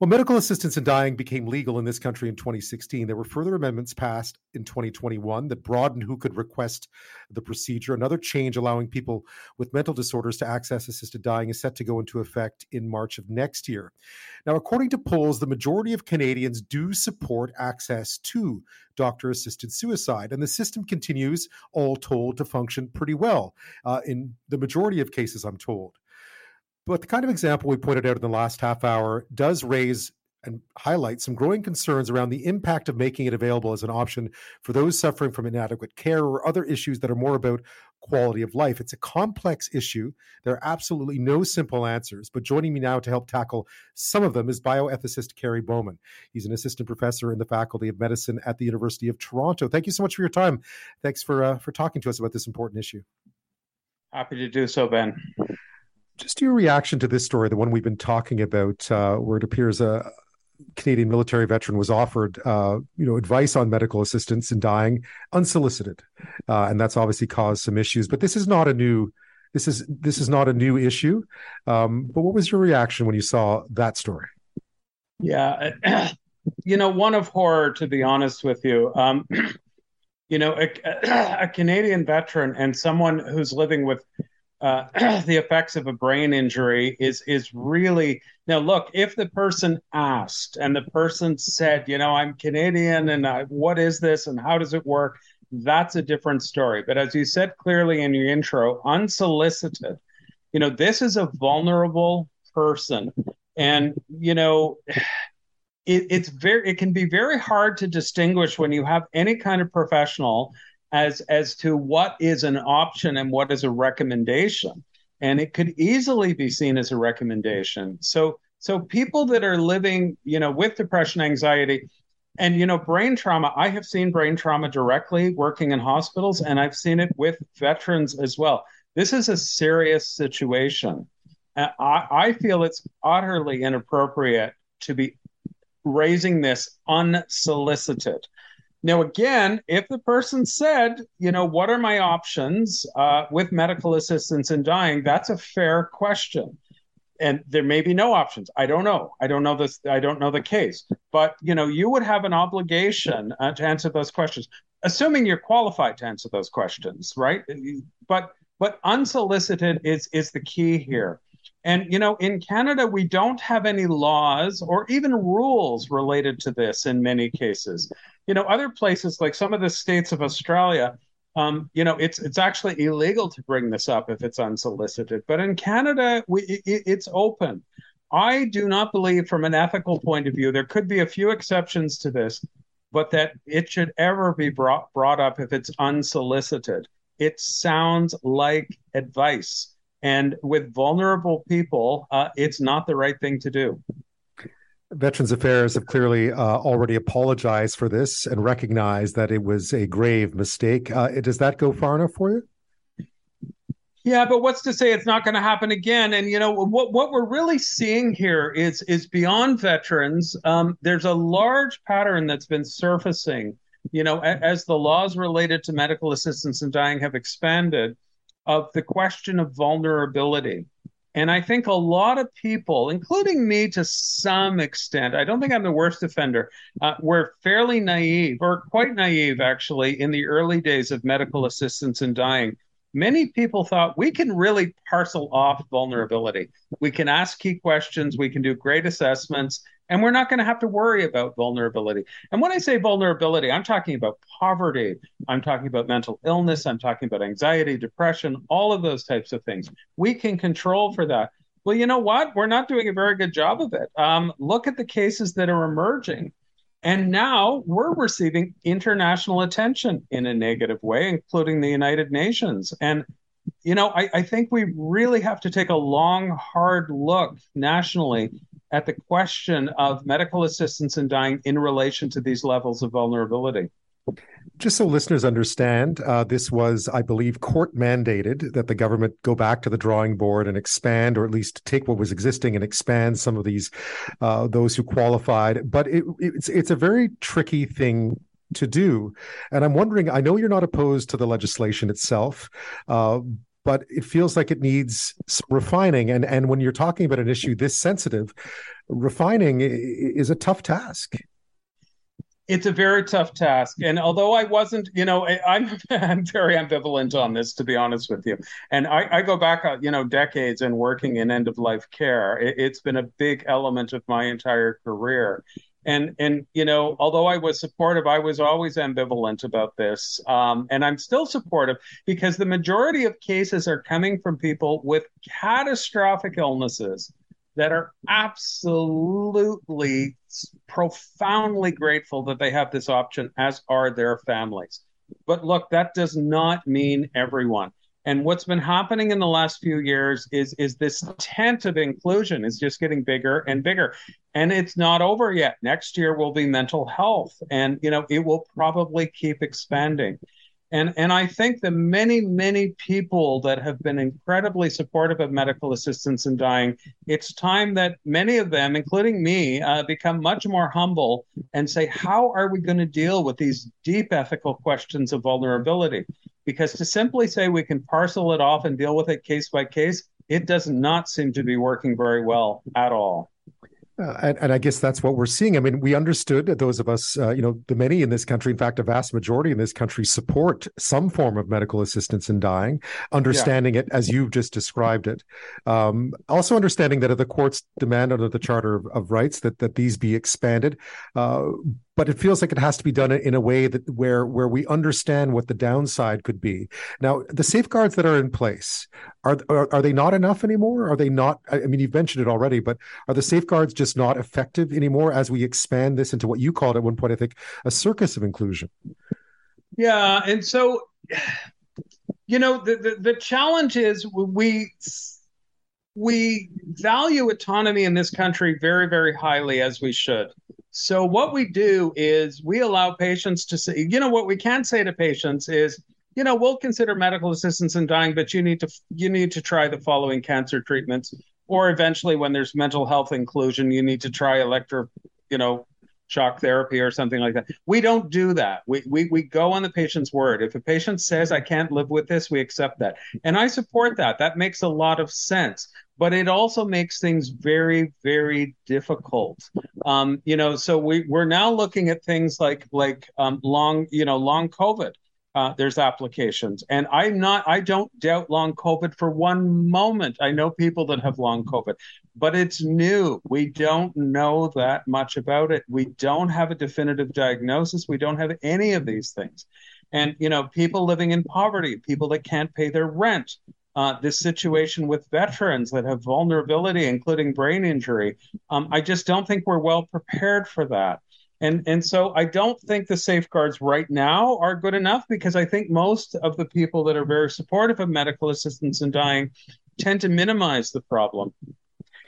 Well, medical assistance in dying became legal in this country in 2016. There were further amendments passed in 2021 that broadened who could request the procedure. Another change allowing people with mental disorders to access assisted dying is set to go into effect in March of next year. Now, according to polls, the majority of Canadians do support access to doctor assisted suicide, and the system continues, all told, to function pretty well uh, in the majority of cases, I'm told. But the kind of example we pointed out in the last half hour does raise and highlight some growing concerns around the impact of making it available as an option for those suffering from inadequate care or other issues that are more about quality of life. It's a complex issue. There are absolutely no simple answers. But joining me now to help tackle some of them is bioethicist Kerry Bowman. He's an assistant professor in the Faculty of Medicine at the University of Toronto. Thank you so much for your time. Thanks for uh, for talking to us about this important issue. Happy to do so, Ben just your reaction to this story, the one we've been talking about, uh, where it appears a Canadian military veteran was offered, uh, you know, advice on medical assistance in dying, unsolicited, uh, and that's obviously caused some issues. But this is not a new, this is this is not a new issue. Um, but what was your reaction when you saw that story? Yeah, you know, one of horror, to be honest with you. Um, you know, a, a Canadian veteran and someone who's living with uh, the effects of a brain injury is is really now look if the person asked and the person said you know i'm canadian and I, what is this and how does it work that's a different story. But as you said clearly in your intro unsolicited you know this is a vulnerable person. And you know it, it's very it can be very hard to distinguish when you have any kind of professional as as to what is an option and what is a recommendation. And it could easily be seen as a recommendation. So so people that are living you know with depression anxiety and you know brain trauma i have seen brain trauma directly working in hospitals and i've seen it with veterans as well. This is a serious situation. Uh, I, I feel it's utterly inappropriate to be raising this unsolicited now, again, if the person said, you know, what are my options uh, with medical assistance in dying, that's a fair question. And there may be no options. I don't know. I don't know this. I don't know the case. But you know, you would have an obligation uh, to answer those questions, assuming you're qualified to answer those questions, right? But but unsolicited is is the key here. And, you know, in Canada, we don't have any laws or even rules related to this in many cases. You know, other places like some of the states of Australia, um, you know, it's it's actually illegal to bring this up if it's unsolicited. But in Canada, we it, it's open. I do not believe, from an ethical point of view, there could be a few exceptions to this, but that it should ever be brought brought up if it's unsolicited. It sounds like advice and with vulnerable people, uh, it's not the right thing to do. Veterans Affairs have clearly uh, already apologized for this and recognized that it was a grave mistake. Uh, does that go far enough for you? Yeah, but what's to say it's not going to happen again? And you know what? What we're really seeing here is is beyond veterans. Um, there's a large pattern that's been surfacing. You know, as the laws related to medical assistance in dying have expanded, of the question of vulnerability. And I think a lot of people, including me to some extent, I don't think I'm the worst offender, uh, were fairly naive or quite naive actually in the early days of medical assistance in dying. Many people thought we can really parcel off vulnerability. We can ask key questions, we can do great assessments, and we're not going to have to worry about vulnerability. And when I say vulnerability, I'm talking about poverty, I'm talking about mental illness, I'm talking about anxiety, depression, all of those types of things. We can control for that. Well, you know what? We're not doing a very good job of it. Um, look at the cases that are emerging. And now we're receiving international attention in a negative way, including the United Nations. And you know, I, I, think we really have to take a long, hard look nationally at the question of medical assistance in dying in relation to these levels of vulnerability. Just so listeners understand, uh, this was, I believe, court mandated that the government go back to the drawing board and expand, or at least take what was existing and expand some of these, uh, those who qualified. But it, it's it's a very tricky thing to do, and I'm wondering. I know you're not opposed to the legislation itself, uh, but it feels like it needs refining. And and when you're talking about an issue this sensitive, refining is a tough task it's a very tough task. And although i wasn't you know i'm i'm very ambivalent on this to be honest with you. And i, I go back uh, you know decades in working in end of life care. It, it's been a big element of my entire career. And and you know although i was supportive i was always ambivalent about this. Um, and i'm still supportive because the majority of cases are coming from people with catastrophic illnesses that are absolutely profoundly grateful that they have this option, as are their families. But look, that does not mean everyone. And what's been happening in the last few years is is this tent of inclusion is just getting bigger and bigger. And it's not over yet. Next year will be mental health. And you know, it will probably keep expanding. And, and I think the many, many people that have been incredibly supportive of medical assistance in dying, it's time that many of them, including me, uh, become much more humble and say, how are we going to deal with these deep ethical questions of vulnerability? Because to simply say we can parcel it off and deal with it case by case, it does not seem to be working very well at all. Uh, and, and, I guess that's what we're seeing. I mean, we understood that those of us, uh, you know, the many in this country, in fact, a vast majority in this country support some form of medical assistance in dying, understanding yeah. it as you've just described it. Um, also understanding that the courts demand under the Charter of, of Rights that, that these be expanded, uh, but it feels like it has to be done in a way that where where we understand what the downside could be. Now, the safeguards that are in place are are, are they not enough anymore? Are they not? I mean, you've mentioned it already, but are the safeguards just not effective anymore as we expand this into what you called at one point, I think, a circus of inclusion? Yeah, and so you know the the, the challenge is we we value autonomy in this country very very highly as we should so what we do is we allow patients to say, you know, what we can say to patients is, you know, we'll consider medical assistance in dying, but you need to you need to try the following cancer treatments, or eventually when there's mental health inclusion, you need to try electro, you know, shock therapy or something like that. We don't do that. We, we, we go on the patient's word. If a patient says, I can't live with this, we accept that. And I support that. That makes a lot of sense. But it also makes things very, very difficult. Um, you know, so we, we're now looking at things like like um, long, you know, long COVID. Uh, there's applications, and I'm not. I don't doubt long COVID for one moment. I know people that have long COVID, but it's new. We don't know that much about it. We don't have a definitive diagnosis. We don't have any of these things. And, you know, people living in poverty, people that can't pay their rent, uh, this situation with veterans that have vulnerability, including brain injury. Um, I just don't think we're well prepared for that. And, and so I don't think the safeguards right now are good enough because I think most of the people that are very supportive of medical assistance in dying tend to minimize the problem.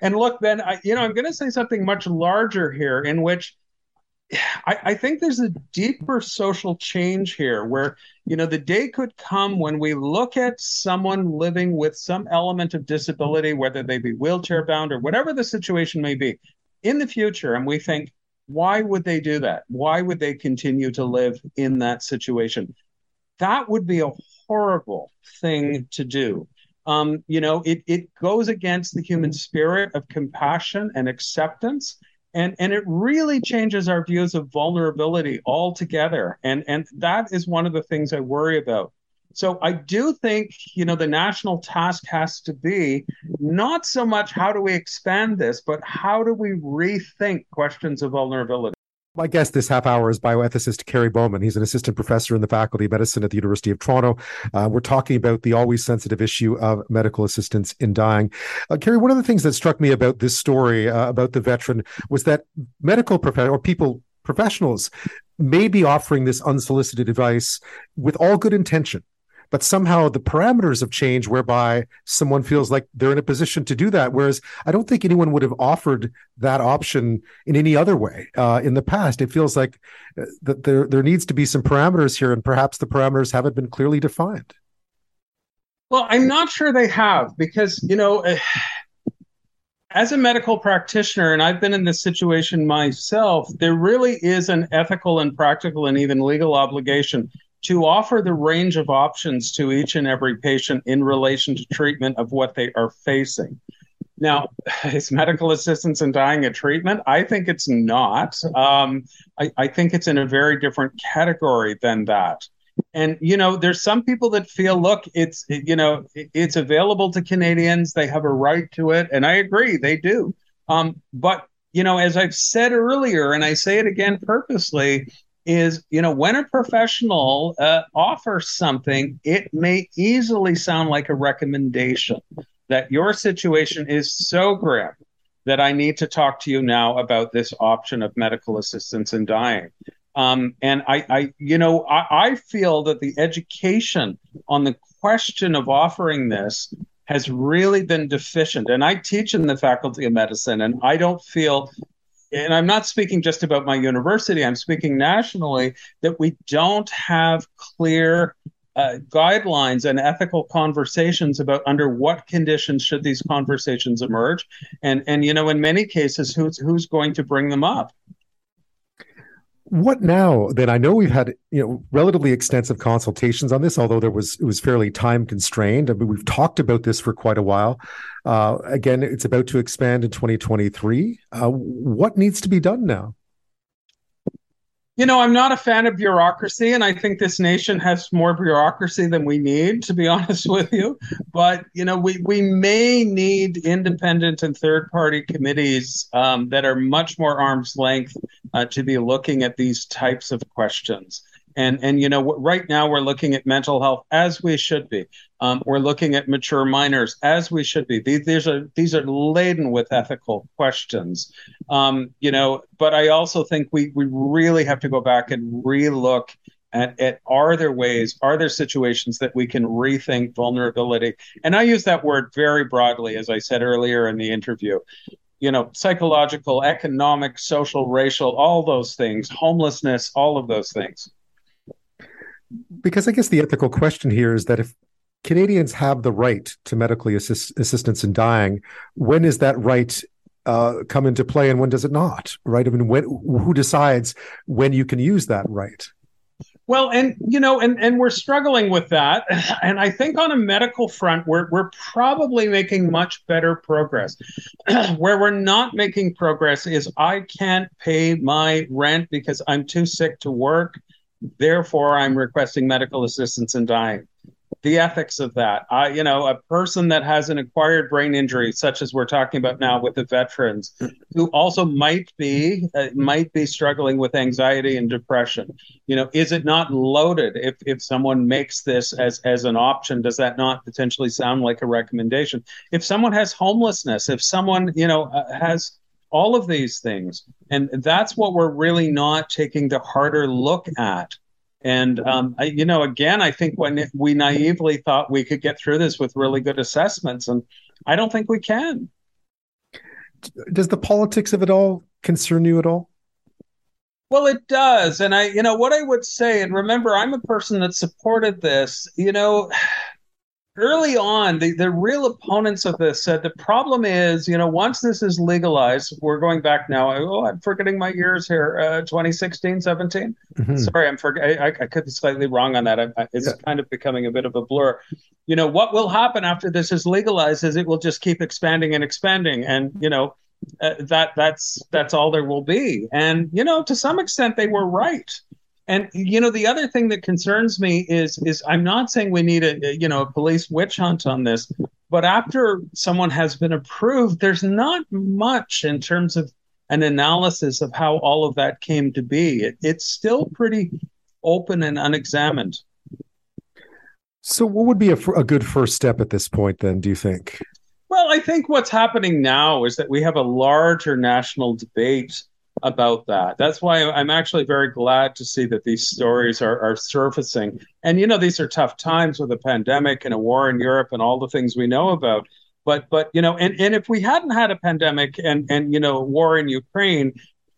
And look, then, I, you know, I'm going to say something much larger here, in which I, I, think there's a deeper social change here where, you know, the day could come when we look at someone living with some element of disability, whether they be wheelchair bound or whatever the situation may be, in the future, and we think, why would they do that? Why would they continue to live in that situation? That would be a horrible thing to do um, you know, it, it goes against the human spirit of compassion and acceptance. And, and it really changes our views of vulnerability altogether. And, and that is one of the things I worry about. So I do think, you know, the national task has to be not so much how do we expand this, but how do we rethink questions of vulnerability? My guest this half hour is bioethicist Kerry Bowman. He's an assistant professor in the Faculty of Medicine at the University of Toronto. Uh, we're talking about the always sensitive issue of medical assistance in dying. Uh, Kerry, one of the things that struck me about this story uh, about the veteran was that medical professionals or people, professionals, may be offering this unsolicited advice with all good intention but somehow the parameters have changed whereby someone feels like they're in a position to do that. Whereas I don't think anyone would have offered that option in any other way uh, in the past. It feels like uh, that there there needs to be some parameters here, and perhaps the parameters haven't been clearly defined. Well, I'm not sure they have because you know. Uh, as a medical practitioner, and I've been in this situation myself, there really is an ethical and practical and even legal obligation to offer the range of options to each and every patient in relation to treatment of what they are facing. Now, is medical assistance in dying a treatment? I think it's not. Um, I, I think it's in a very different category than that. And you know, there's some people that feel, look, it's you know, it's available to Canadians. They have a right to it, and I agree, they do. Um, but you know, as I've said earlier, and I say it again purposely, is you know when a professional uh, offers something it may easily sound like a recommendation that your situation is so grim that i need to talk to you now about this option of medical assistance in dying. Um, and I, I, you know I, I feel that the education on the question of offering this has really been deficient. And i teach in the faculty of medicine and i don't feel and I'm not speaking just about my university, I'm speaking nationally, that we don't have clear uh, guidelines and ethical conversations about under what conditions should these conversations emerge. And and you know in many cases who's who's going to bring them up what now? Then i know we've had you know relatively extensive consultations on this although there was it was fairly time constrained. I mean we've talked about this for quite a while. Uh, again it's about to expand in 2023 uh, what needs to be done now? You know, I'm not a fan of bureaucracy, and I think this nation has more bureaucracy than we need, to be honest with you. But you know, we we may need independent and third party committees um, that are much more arm's length uh, to be looking at these types of questions. And and you know, right now we're looking at mental health as we should be. Um, we're looking at mature minors as we should be. These, these are these are laden with ethical questions. Um, you know, but I also think we we really have to go back and relook at, at are there ways, are there situations that we can rethink vulnerability? And I use that word very broadly, as I said earlier in the interview you know, psychological, economic, social, racial, all those things, homelessness, all of those things because I guess the ethical question here is that if Canadians have the right to medically assist, assistance in dying, when is that right uh, come into play and when does it not? Right? I mean, when, who decides when you can use that right? Well, and you know, and and we're struggling with that, and I think on a medical front, we're we're probably making much better progress. Where we're not making progress is I can't pay my rent because I'm too sick to work. Therefore, I'm requesting medical assistance and dying. The ethics of that. I, you know, a person that has an acquired brain injury, such as we're talking about now with the veterans, who also might be uh, might be struggling with anxiety and depression. You know, is it not loaded if if someone makes this as as an option? Does that not potentially sound like a recommendation? If someone has homelessness, if someone you know uh, has all of these things. And that's what we're really not taking the harder look at. And, um, I, you know, again, I think when we naively thought we could get through this with really good assessments, and I don't think we can. Does the politics of it all concern you at all? Well, it does. And I, you know, what I would say, and remember, I'm a person that supported this, you know, early on, the, the real opponents of this said the problem is, you know, once this is legalized, we're going back now. Oh, I'm forgetting my years here. Uh, 2016, 17. Mm-hmm. Sorry, I'm for, I, I, could be slightly wrong on that. I, I, it's yeah. kind of becoming a bit of a blur. You know, what will happen after this is legalized is it will just keep expanding and expanding, and you know. Uh, that that's that's all there will be and you know to some extent they were right and you know, the other thing that concerns me is is I'm not saying we need a you know a police witch hunt on this, but after someone has been approved, there's not much in terms of an analysis of how all of that came to be. It, it's still pretty open and unexamined. So, what would be a, a good first step at this point, then, do you think? Well, I think what's happening now is that we have a larger national debate about that. That's why I'm actually very glad to see that these stories are, are surfacing. And you know, these are tough times with a pandemic and a war in Europe and all the things we know about. But but you know, and, and if we hadn't had a pandemic and and you know, war in Ukraine,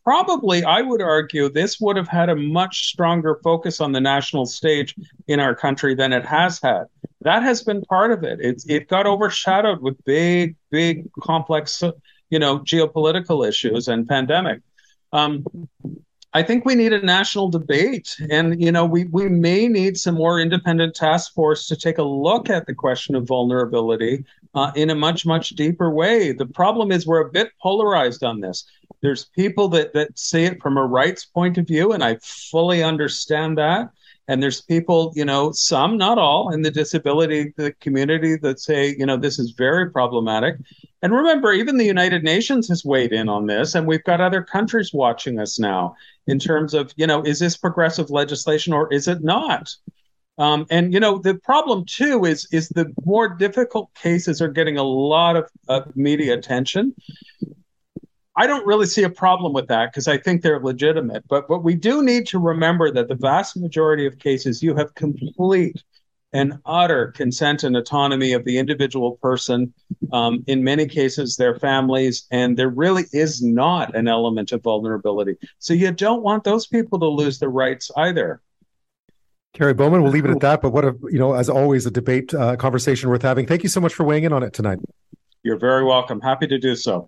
probably I would argue this would have had a much stronger focus on the national stage in our country than it has had. That has been part of it. It it got overshadowed with big, big, complex, you know, geopolitical issues and pandemic. Um, I think we need a national debate, and you know, we we may need some more independent task force to take a look at the question of vulnerability uh, in a much much deeper way. The problem is we're a bit polarized on this. There's people that that see it from a rights point of view, and I fully understand that. And there's people, you know, some, not all, in the disability the community that say, you know, this is very problematic. And remember, even the United Nations has weighed in on this, and we've got other countries watching us now in terms of, you know, is this progressive legislation or is it not? Um, and you know, the problem too is is the more difficult cases are getting a lot of, of media attention. I don't really see a problem with that because I think they're legitimate. But but we do need to remember that the vast majority of cases you have complete and utter consent and autonomy of the individual person. Um, in many cases, their families, and there really is not an element of vulnerability. So you don't want those people to lose their rights either. Kerry Bowman, we'll leave it at that. But what a you know, as always, a debate uh, conversation worth having. Thank you so much for weighing in on it tonight. You're very welcome. Happy to do so.